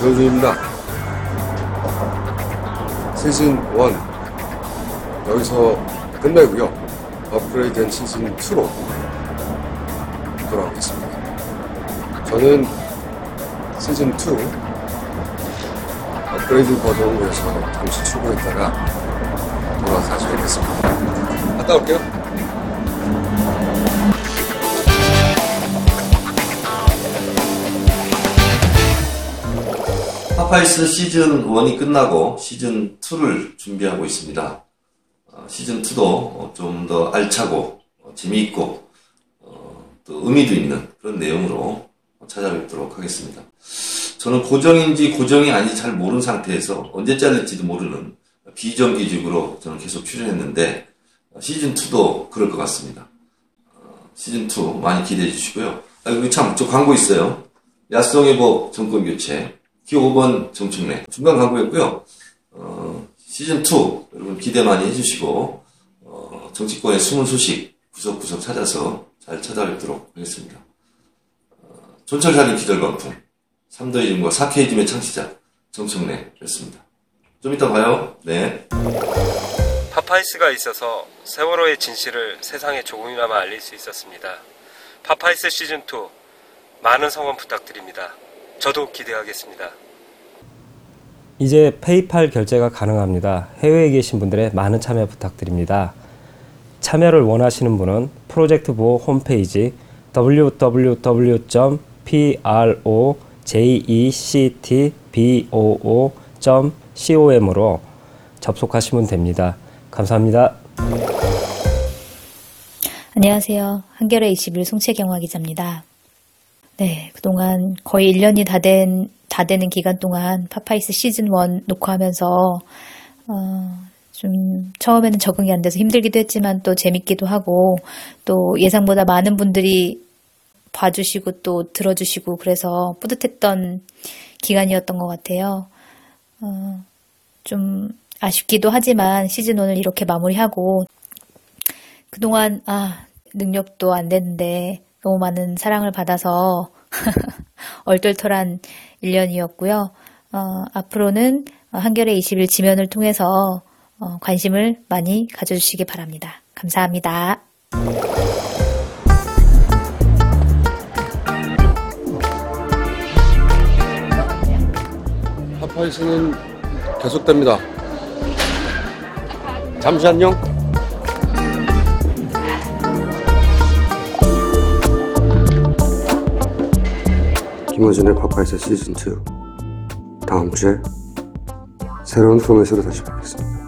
변호준입니다. 시즌 1 여기서 끝내고요. 업그레이드된 시즌 2로 돌아오겠습니다. 저는 시즌 2 업그레이드 버전을 위해서 잠시 출근했다가 돌아와서 다시 뵙겠습니다. 갔다 올게요. 파파이스 시즌 1이 끝나고 시즌 2를 준비하고 있습니다. 어, 시즌 2도 좀 더 알차고 어, 재미있고 어, 또 의미도 있는 그런 내용으로 찾아뵙도록 하겠습니다. 저는 고정인지 고정이 아닌지 잘 모르는 상태에서 언제 잘릴지도 모르는 비정기직으로 저는 계속 출연했는데 어, 시즌 2도 그럴 것 같습니다. 어, 시즌 2 많이 기대해 주시고요. 아, 여기 참, 저 광고 있어요. 야성회복 정권 교체, 기호 5번 정청래. 중간 광고였고요. 어, 시즌2, 여러분 기대 많이 해주시고, 어, 정치권의 숨은 소식 구석구석 찾아서 잘 찾아뵙도록 하겠습니다. 어, 촌철살인 기절초풍, 3더이즘과 4K즘의 창시자, 정청래였습니다. 좀 이따 봐요. 네. 파파이스가 있어서 세월호의 진실을 세상에 조금이나마 알릴 수 있었습니다. 파파이스 시즌2 많은 성원 부탁드립니다. 저도 기대하겠습니다. 이제 페이팔 결제가 가능합니다. 해외에 계신 분들의 많은 참여 부탁드립니다. 참여를 원하시는 분은 프로젝트 부 홈페이지 www.proctboo.com으로 접속하시면 됩니다. 감사합니다. 안녕하세요. 한겨레 21 송채경화 기자입니다. 네, 그동안 거의 1년이 다 된, 다 되는 기간 동안 파파이스 시즌 1 녹화하면서, 어, 좀, 처음에는 적응이 안 돼서 힘들기도 했지만 또 재밌기도 하고, 또 예상보다 많은 분들이 봐주시고 또 들어주시고 그래서 뿌듯했던 기간이었던 것 같아요. 어, 좀 아쉽기도 하지만 시즌 1을 이렇게 마무리하고, 그동안, 아, 능력도 안 됐는데, 너무 많은 사랑을 받아서 얼떨떨한 1년이었고요. 어, 앞으로는 한겨레 21 지면을 통해서 어, 관심을 많이 가져주시기 바랍니다. 감사합니다. 파파이스는 계속됩니다. 잠시 안녕. 김어준의 파파이스 시즌2 다음 주에 새로운 포맷으로 다시 뵙겠습니다.